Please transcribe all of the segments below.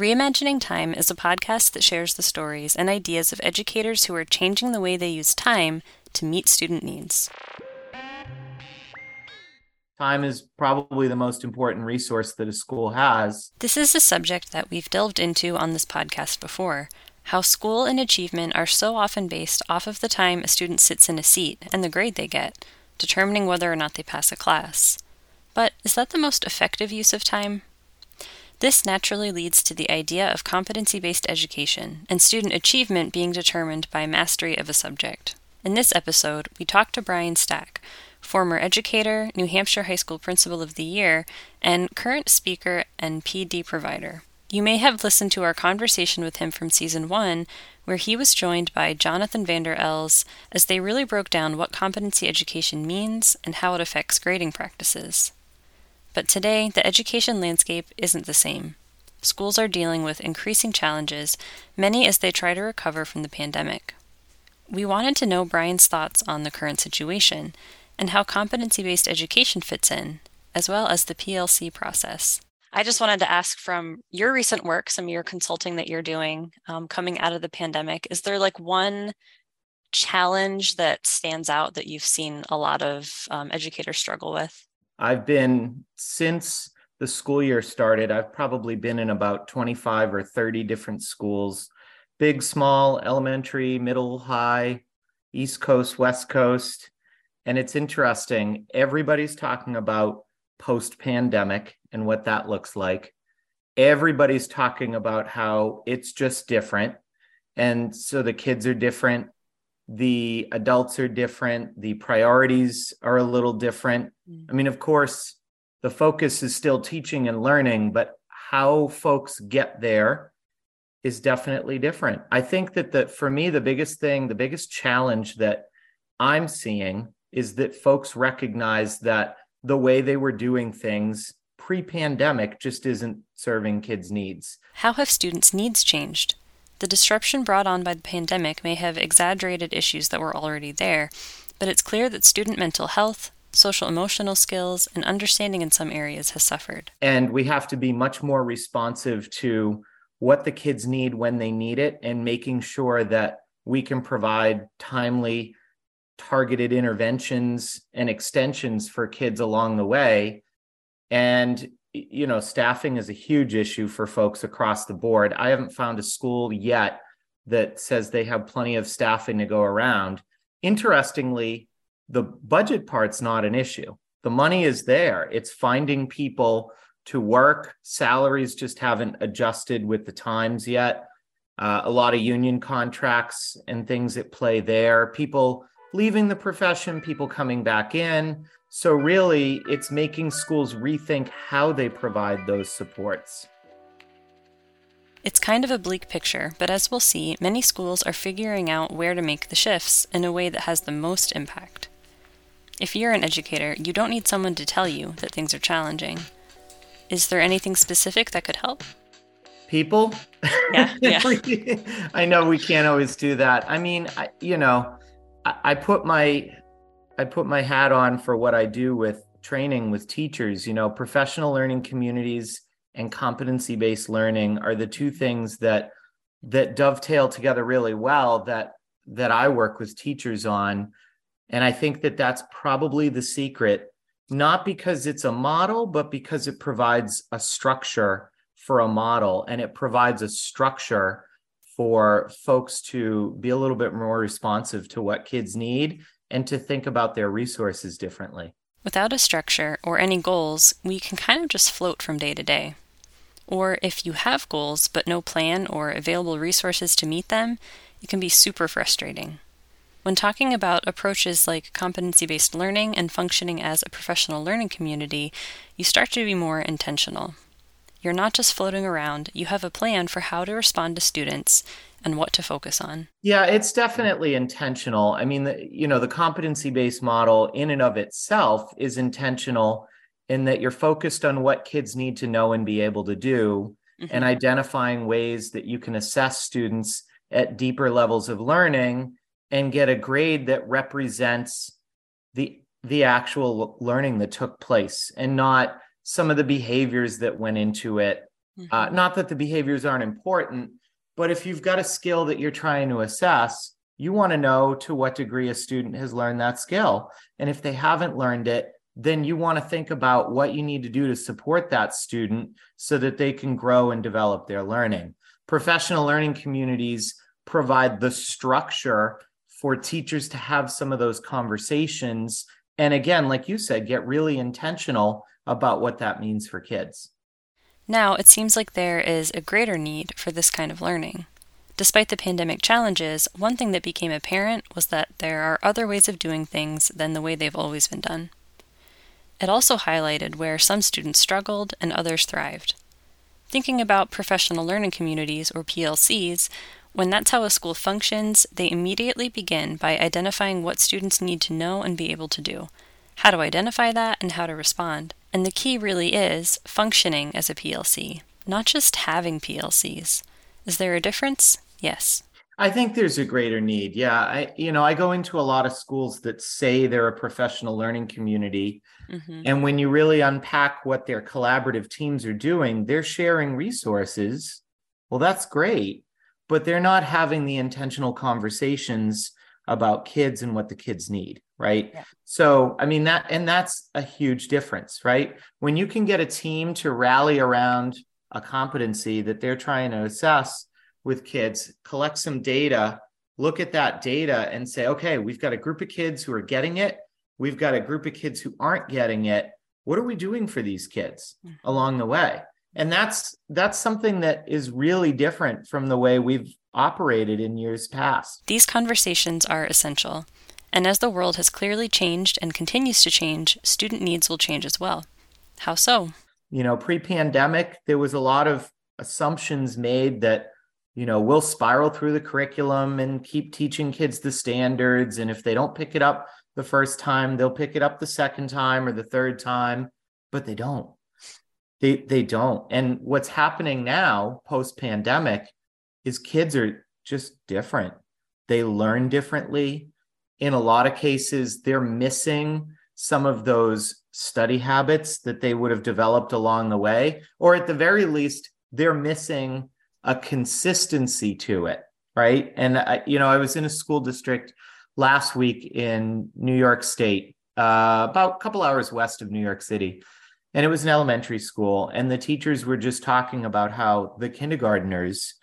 Reimagining Time is a podcast that shares the stories and ideas of educators who are changing the way they use time to meet student needs. Time is probably the most important resource that a school has. This is a subject that we've delved into on this podcast before how school and achievement are so often based off of the time a student sits in a seat and the grade they get, determining whether or not they pass a class. But is that the most effective use of time? This naturally leads to the idea of competency based education and student achievement being determined by mastery of a subject. In this episode, we talk to Brian Stack, former educator, New Hampshire High School Principal of the Year, and current speaker and PD provider. You may have listened to our conversation with him from season one, where he was joined by Jonathan Vander Els as they really broke down what competency education means and how it affects grading practices. But today, the education landscape isn't the same. Schools are dealing with increasing challenges, many as they try to recover from the pandemic. We wanted to know Brian's thoughts on the current situation and how competency based education fits in, as well as the PLC process. I just wanted to ask from your recent work, some of your consulting that you're doing um, coming out of the pandemic, is there like one challenge that stands out that you've seen a lot of um, educators struggle with? I've been since the school year started, I've probably been in about 25 or 30 different schools big, small, elementary, middle, high, East Coast, West Coast. And it's interesting. Everybody's talking about post pandemic and what that looks like. Everybody's talking about how it's just different. And so the kids are different the adults are different the priorities are a little different. Mm. i mean of course the focus is still teaching and learning but how folks get there is definitely different. I think that the for me the biggest thing the biggest challenge that i'm seeing is that folks recognize that the way they were doing things pre-pandemic just isn't serving kids needs. How have students needs changed the disruption brought on by the pandemic may have exaggerated issues that were already there, but it's clear that student mental health, social emotional skills, and understanding in some areas has suffered. And we have to be much more responsive to what the kids need when they need it and making sure that we can provide timely, targeted interventions and extensions for kids along the way. And you know, staffing is a huge issue for folks across the board. I haven't found a school yet that says they have plenty of staffing to go around. Interestingly, the budget part's not an issue. The money is there. It's finding people to work. Salaries just haven't adjusted with the times yet. Uh, a lot of union contracts and things at play there. People leaving the profession, people coming back in. So, really, it's making schools rethink how they provide those supports. It's kind of a bleak picture, but as we'll see, many schools are figuring out where to make the shifts in a way that has the most impact. If you're an educator, you don't need someone to tell you that things are challenging. Is there anything specific that could help? People? Yeah. yeah. I know we can't always do that. I mean, I, you know, I, put my I put my hat on for what I do with training with teachers. You know, professional learning communities and competency based learning are the two things that that dovetail together really well that that I work with teachers on and I think that that's probably the secret not because it's a model but because it provides a structure for a model and it provides a structure for folks to be a little bit more responsive to what kids need and to think about their resources differently. Without a structure or any goals, we can kind of just float from day to day. Or if you have goals but no plan or available resources to meet them, it can be super frustrating. When talking about approaches like competency based learning and functioning as a professional learning community, you start to be more intentional. You're not just floating around, you have a plan for how to respond to students and what to focus on? Yeah, it's definitely intentional. I mean, the, you know, the competency based model in and of itself is intentional in that you're focused on what kids need to know and be able to do mm-hmm. and identifying ways that you can assess students at deeper levels of learning and get a grade that represents the the actual learning that took place and not some of the behaviors that went into it Mm-hmm. Uh, not that the behaviors aren't important, but if you've got a skill that you're trying to assess, you want to know to what degree a student has learned that skill. And if they haven't learned it, then you want to think about what you need to do to support that student so that they can grow and develop their learning. Professional learning communities provide the structure for teachers to have some of those conversations. And again, like you said, get really intentional about what that means for kids. Now, it seems like there is a greater need for this kind of learning. Despite the pandemic challenges, one thing that became apparent was that there are other ways of doing things than the way they've always been done. It also highlighted where some students struggled and others thrived. Thinking about professional learning communities, or PLCs, when that's how a school functions, they immediately begin by identifying what students need to know and be able to do, how to identify that, and how to respond. And the key really is functioning as a PLC, not just having PLCs. Is there a difference? Yes. I think there's a greater need. Yeah, I you know, I go into a lot of schools that say they're a professional learning community. Mm-hmm. And when you really unpack what their collaborative teams are doing, they're sharing resources. Well, that's great but they're not having the intentional conversations about kids and what the kids need right? Yeah. so i mean that and that's a huge difference right? When you can get a team to rally around a competency that they're trying to assess with kids collect some data look at that data and say okay we've got a group of kids who are getting it. We've got a group of kids who aren't getting it. What are we doing for these kids mm-hmm. along the way? And that's that's something that is really different from the way we've operated in years past. These conversations are essential and as the world has clearly changed and continues to change student needs will change as well how so you know pre-pandemic there was a lot of assumptions made that you know we'll spiral through the curriculum and keep teaching kids the standards and if they don't pick it up the first time they'll pick it up the second time or the third time but they don't they they don't. And what's happening now post pandemic is kids are just different. They learn differently. In a lot of cases, they're missing some of those study habits that they would have developed along the way, or at the very least, they're missing a consistency to it, right? And I, you know, I was in a school district last week in New York State, uh, about a couple hours west of New York City, and it was an elementary school and the teachers were just talking about how the kindergarteners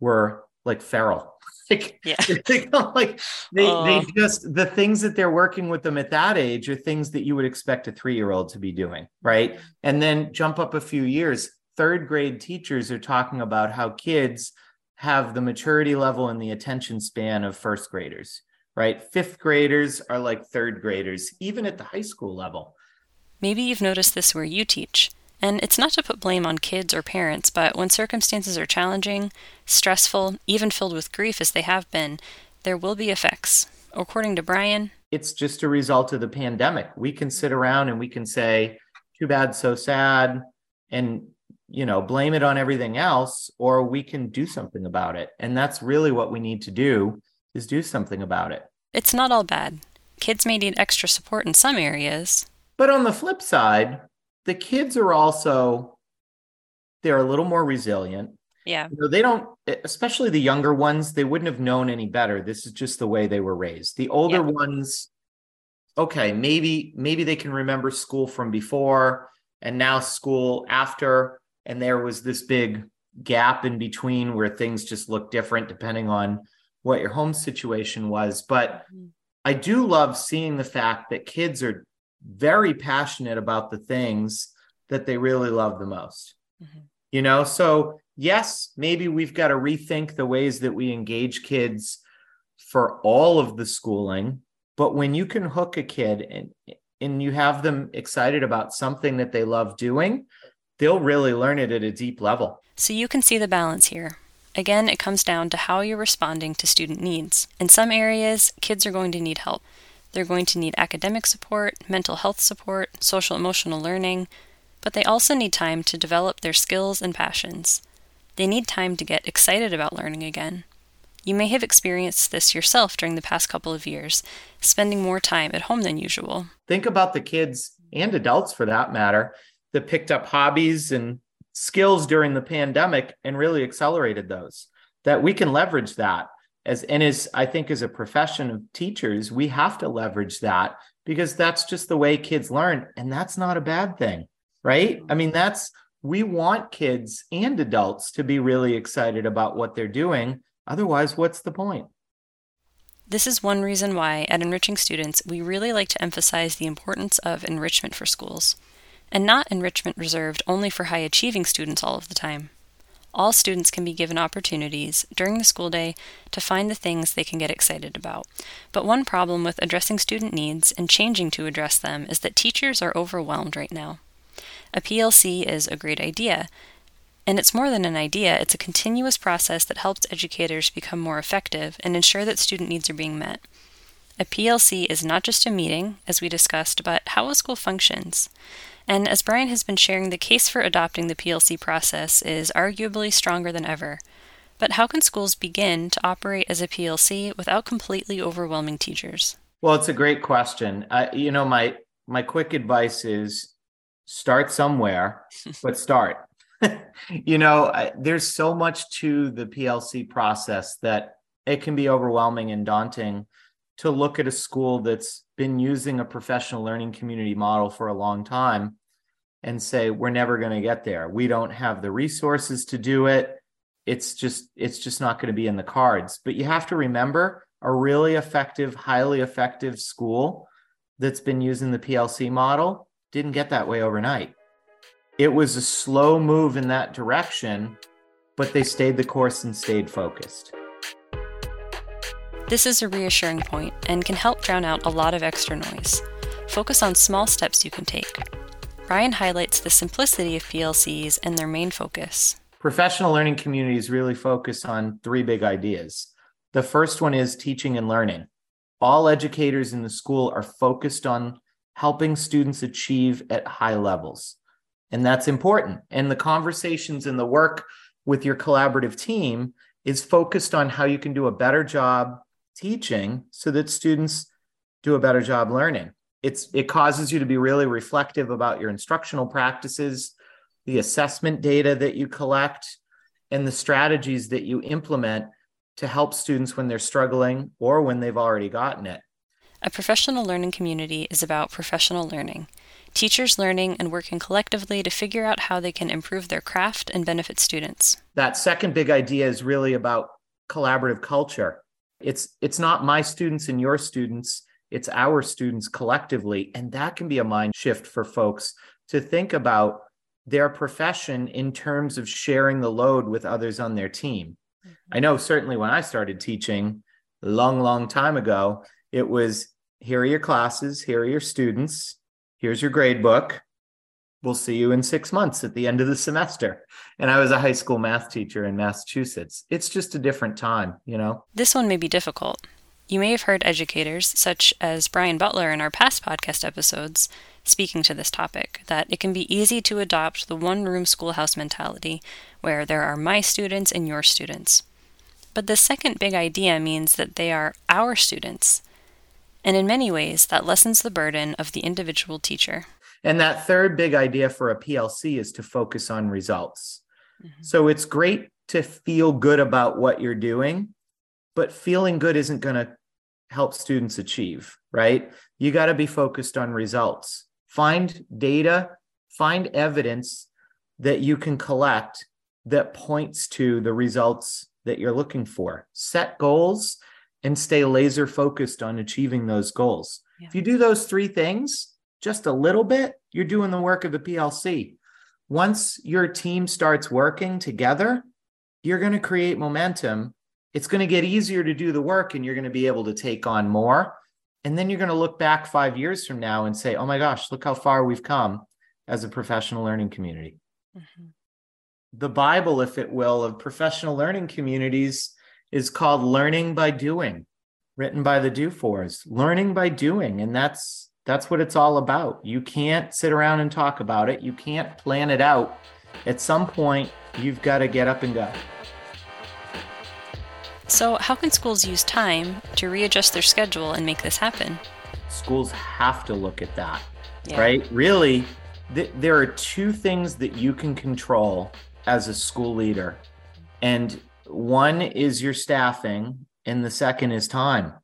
were like feral like yeah. they, like they, oh. they just the things that they're working with them at that age are things that you would expect a three-year-old to be doing mm-hmm. right? And then jump up a few years third grade teachers are talking about how kids have the maturity level and the attention span of first graders right? Fifth graders are like third graders even at the high school level. Maybe you've noticed this where you teach. And it's not to put blame on kids or parents, but when circumstances are challenging, stressful, even filled with grief as they have been, there will be effects. According to Brian, it's just a result of the pandemic. We can sit around and we can say, too bad, so sad, and you know, blame it on everything else, or we can do something about it. And that's really what we need to do is do something about it. It's not all bad. Kids may need extra support in some areas, but on the flip side, the kids are also they're a little more resilient. Yeah. You know, they don't especially the younger ones, they wouldn't have known any better. This is just the way they were raised. The older yeah. ones okay, maybe maybe they can remember school from before and now school after and there was this big gap in between where things just look different depending on what your home situation was, but mm-hmm. I do love seeing the fact that kids are very passionate about the things that they really love the most. Mm-hmm. You know, so yes, maybe we've got to rethink the ways that we engage kids for all of the schooling, but when you can hook a kid and and you have them excited about something that they love doing, they'll really learn it at a deep level. So you can see the balance here. Again, it comes down to how you're responding to student needs. In some areas, kids are going to need help. They're going to need academic support, mental health support, social emotional learning, but they also need time to develop their skills and passions. They need time to get excited about learning again. You may have experienced this yourself during the past couple of years, spending more time at home than usual. Think about the kids and adults for that matter that picked up hobbies and skills during the pandemic and really accelerated those. That we can leverage that as and as I think as a profession of teachers, we have to leverage that because that's just the way kids learn. And that's not a bad thing, right? I mean, that's we want kids and adults to be really excited about what they're doing. Otherwise, what's the point? This is one reason why, at Enriching Students, we really like to emphasize the importance of enrichment for schools, and not enrichment reserved only for high achieving students all of the time. All students can be given opportunities during the school day to find the things they can get excited about. But one problem with addressing student needs and changing to address them is that teachers are overwhelmed right now. A PLC is a great idea, and it's more than an idea, it's a continuous process that helps educators become more effective and ensure that student needs are being met. A PLC is not just a meeting, as we discussed, but how a school functions. And as Brian has been sharing, the case for adopting the PLC process is arguably stronger than ever. But how can schools begin to operate as a PLC without completely overwhelming teachers? Well, it's a great question. Uh, you know, my my quick advice is start somewhere, but start. you know, I, there's so much to the PLC process that it can be overwhelming and daunting to look at a school that's been using a professional learning community model for a long time and say we're never going to get there. We don't have the resources to do it. It's just it's just not going to be in the cards. But you have to remember a really effective, highly effective school that's been using the PLC model didn't get that way overnight. It was a slow move in that direction, but they stayed the course and stayed focused. This is a reassuring point and can help drown out a lot of extra noise. Focus on small steps you can take. Brian highlights the simplicity of PLCs and their main focus. Professional learning communities really focus on three big ideas. The first one is teaching and learning. All educators in the school are focused on helping students achieve at high levels. And that's important. And the conversations and the work with your collaborative team is focused on how you can do a better job teaching so that students do a better job learning. It's it causes you to be really reflective about your instructional practices, the assessment data that you collect, and the strategies that you implement to help students when they're struggling or when they've already gotten it. A professional learning community is about professional learning teachers learning and working collectively to figure out how they can improve their craft and benefit students. That second big idea is really about collaborative culture. It's it's not my students and your students, it's our students collectively and that can be a mind shift for folks to think about their profession in terms of sharing the load with others on their team. Mm-hmm. I know certainly when I started teaching a long long time ago, it was here are your classes, here are your students, here's your grade book. We'll see you in six months at the end of the semester. And I was a high school math teacher in Massachusetts. It's just a different time, you know? This one may be difficult. You may have heard educators, such as Brian Butler in our past podcast episodes, speaking to this topic, that it can be easy to adopt the one room schoolhouse mentality, where there are my students and your students. But the second big idea means that they are our students, and in many ways, that lessens the burden of the individual teacher. And that third big idea for a PLC is to focus on results. Mm-hmm. So it's great to feel good about what you're doing, but feeling good isn't going to help students achieve, right? You got to be focused on results. Find data, find evidence that you can collect that points to the results that you're looking for. Set goals and stay laser focused on achieving those goals. Yeah. If you do those three things just a little bit, you're doing the work of the PLC. Once your team starts working together, you're going to create momentum. It's going to get easier to do the work and you're going to be able to take on more. And then you're going to look back five years from now and say, oh my gosh, look how far we've come as a professional learning community. Mm-hmm. The Bible, if it will, of professional learning communities is called Learning by Doing, written by the DuFours. Learning by doing, and that's that's what it's all about. You can't sit around and talk about it. You can't plan it out. At some point, you've got to get up and go. So, how can schools use time to readjust their schedule and make this happen? Schools have to look at that, yeah. right? Really, th- there are two things that you can control as a school leader. And one is your staffing, and the second is time.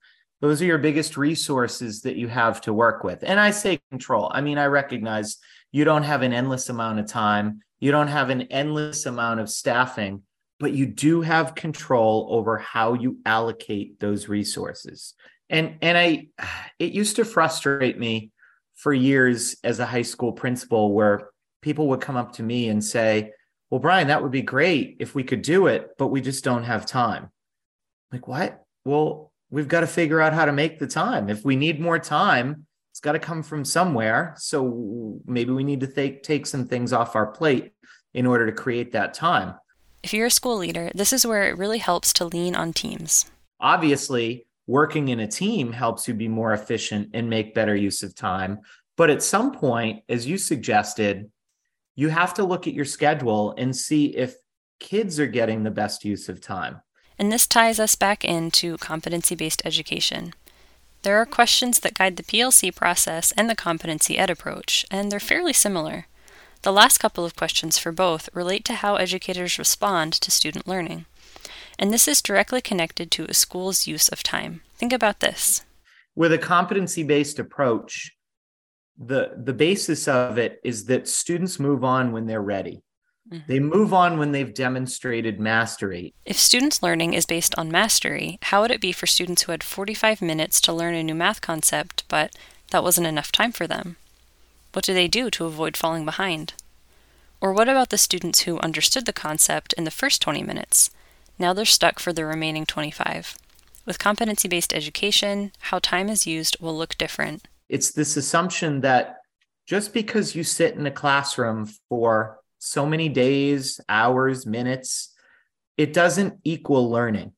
Those are your biggest resources that you have to work with. And I say control. I mean, I recognize you don't have an endless amount of time, you don't have an endless amount of staffing, but you do have control over how you allocate those resources. And and I it used to frustrate me for years as a high school principal where people would come up to me and say, "Well, Brian, that would be great if we could do it, but we just don't have time." Like, what? Well, we've got to figure out how to make the time. If we need more time, it's got to come from somewhere. So maybe we need to take take some things off our plate in order to create that time. If you're a school leader, this is where it really helps to lean on teams. Obviously, working in a team helps you be more efficient and make better use of time. But at some point, as you suggested, you have to look at your schedule and see if kids are getting the best use of time. And this ties us back into competency based education. There are questions that guide the PLC process and the competency ed approach, and they're fairly similar. The last couple of questions for both relate to how educators respond to student learning. And this is directly connected to a school's use of time. Think about this. With a competency based approach, the, the basis of it is that students move on when they're ready. Mm-hmm. They move on when they've demonstrated mastery. If students' learning is based on mastery, how would it be for students who had 45 minutes to learn a new math concept, but that wasn't enough time for them? What do they do to avoid falling behind? Or what about the students who understood the concept in the first 20 minutes? Now they're stuck for the remaining 25. With competency based education, how time is used will look different. It's this assumption that just because you sit in a classroom for so many days, hours, minutes, it doesn't equal learning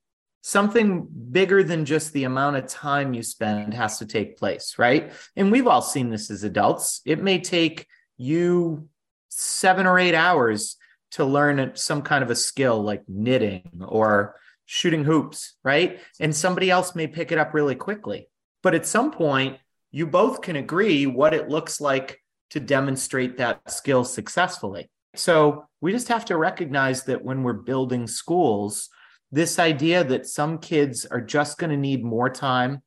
something bigger than just the amount of time you spend has to take place, right? And we've all seen this as adults. It may take you seven or eight hours to learn some kind of a skill like knitting or shooting hoops, right? And somebody else may pick it up really quickly. But at some point, you both can agree what it looks like to demonstrate that skill successfully. So we just have to recognize that when we're building schools, this idea that some kids are just going to need more time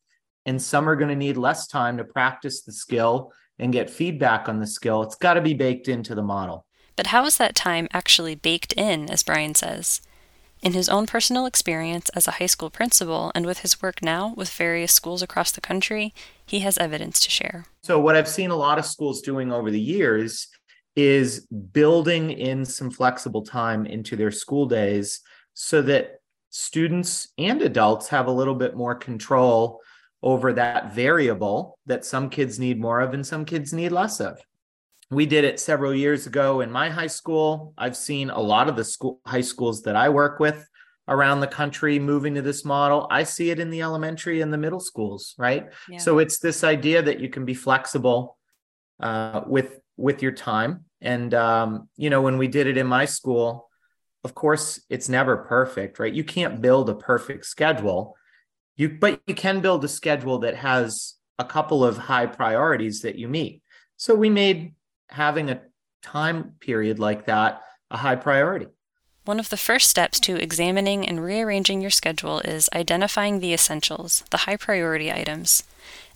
and some are going to need less time to practice the skill and get feedback on the skill, it's got to be baked into the model. But how is that time actually baked in, as Brian says? In his own personal experience as a high school principal and with his work now with various schools across the country, he has evidence to share. So, what I've seen a lot of schools doing over the years is building in some flexible time into their school days so that students and adults have a little bit more control over that variable that some kids need more of and some kids need less of. We did it several years ago in my high school. I've seen a lot of the school high schools that I work with around the country moving to this model. I see it in the elementary and the middle schools, right? Yeah. So it's this idea that you can be flexible uh, with with your time. And um, you know, when we did it in my school, of course it's never perfect right you can't build a perfect schedule you but you can build a schedule that has a couple of high priorities that you meet so we made having a time period like that a high priority one of the first steps to examining and rearranging your schedule is identifying the essentials, the high priority items.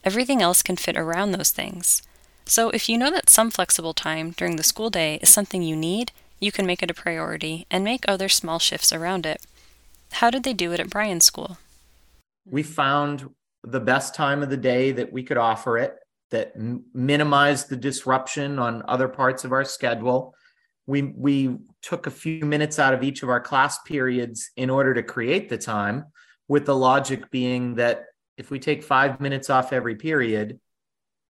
Everything else can fit around those things. So, if you know that some flexible time during the school day is something you need, you can make it a priority and make other small shifts around it. How did they do it at Brian's school? We found the best time of the day that we could offer it that m- minimized the disruption on other parts of our schedule. We we took a few minutes out of each of our class periods in order to create the time with the logic being that if we take 5 minutes off every period,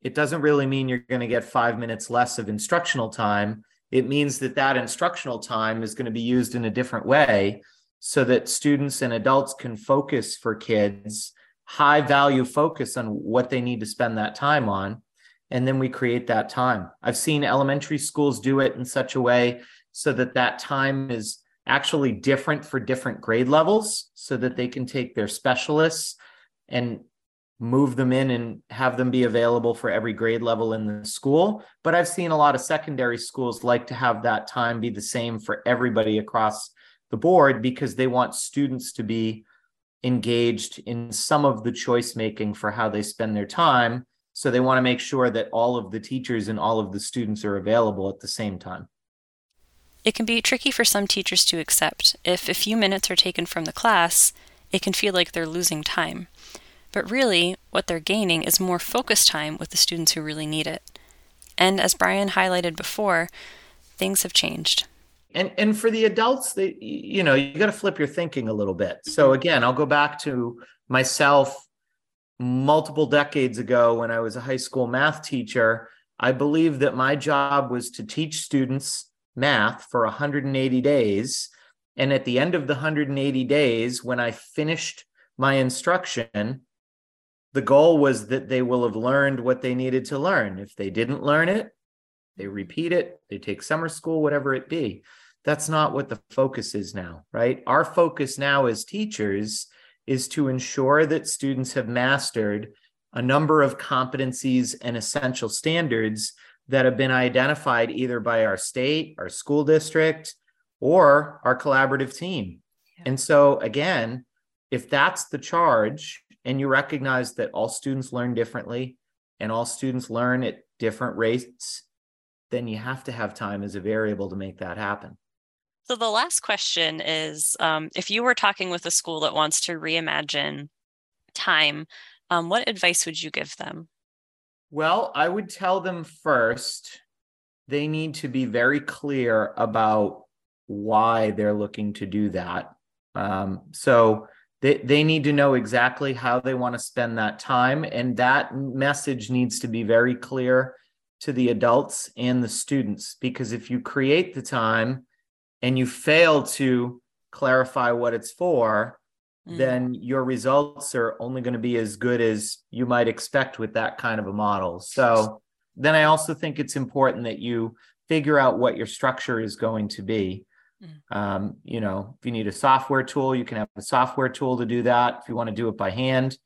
it doesn't really mean you're going to get 5 minutes less of instructional time. It means that that instructional time is going to be used in a different way so that students and adults can focus for kids high value focus on what they need to spend that time on and then we create that time. I've seen elementary schools do it in such a way so that that time is actually different for different grade levels so that they can take their specialists and move them in and have them be available for every grade level in the school. But I've seen a lot of secondary schools like to have that time be the same for everybody across the board because they want students to be engaged in some of the choice making for how they spend their time. So they want to make sure that all of the teachers and all of the students are available at the same time. It can be tricky for some teachers to accept. If a few minutes are taken from the class, it can feel like they're losing time. But really, what they're gaining is more focused time with the students who really need it. And as Brian highlighted before, things have changed. And and for the adults, they you know, you got to flip your thinking a little bit. So mm-hmm. again, I'll go back to myself multiple decades ago when I was a high school math teacher. I believe that my job was to teach students math for 180 days. And at the end of the 180 days, when I finished my instruction, the goal was that they will have learned what they needed to learn. If they didn't learn it, they repeat it, they take summer school, whatever it be. That's not what the focus is now, right? Our focus now as teachers is to ensure that students have mastered a number of competencies and essential standards that have been identified either by our state, our school district, or our collaborative team. Yeah. And so, again, if that's the charge, and you recognize that all students learn differently and all students learn at different rates, then you have to have time as a variable to make that happen. So, the last question is um, if you were talking with a school that wants to reimagine time, um, what advice would you give them? Well, I would tell them first they need to be very clear about why they're looking to do that. Um, so they, they need to know exactly how they want to spend that time. And that message needs to be very clear to the adults and the students. Because if you create the time and you fail to clarify what it's for, mm. then your results are only going to be as good as you might expect with that kind of a model. So then I also think it's important that you figure out what your structure is going to be. Mm. Um, you know, if you need a software tool, you can have a software tool to do that. If you want to do it by hand,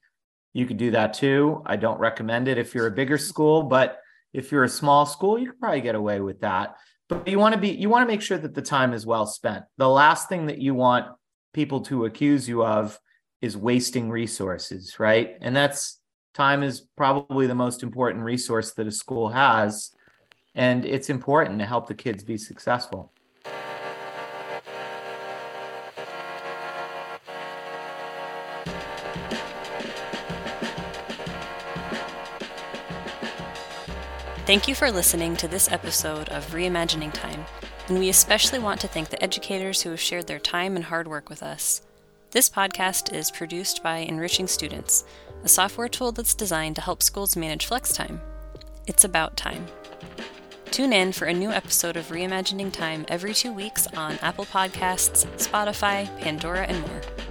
you could do that too. I don't recommend it if you're a bigger school, but if you're a small school, you could probably get away with that. But you want to be you want to make sure that the time is well spent. The last thing that you want people to accuse you of is wasting resources, right? And that's time is probably the most important resource that a school has. And it's important to help the kids be successful. Thank you for listening to this episode of Reimagining Time, and we especially want to thank the educators who have shared their time and hard work with us. This podcast is produced by Enriching Students, a software tool that's designed to help schools manage flex time. It's about time. Tune in for a new episode of Reimagining Time every two weeks on Apple Podcasts, Spotify, Pandora, and more.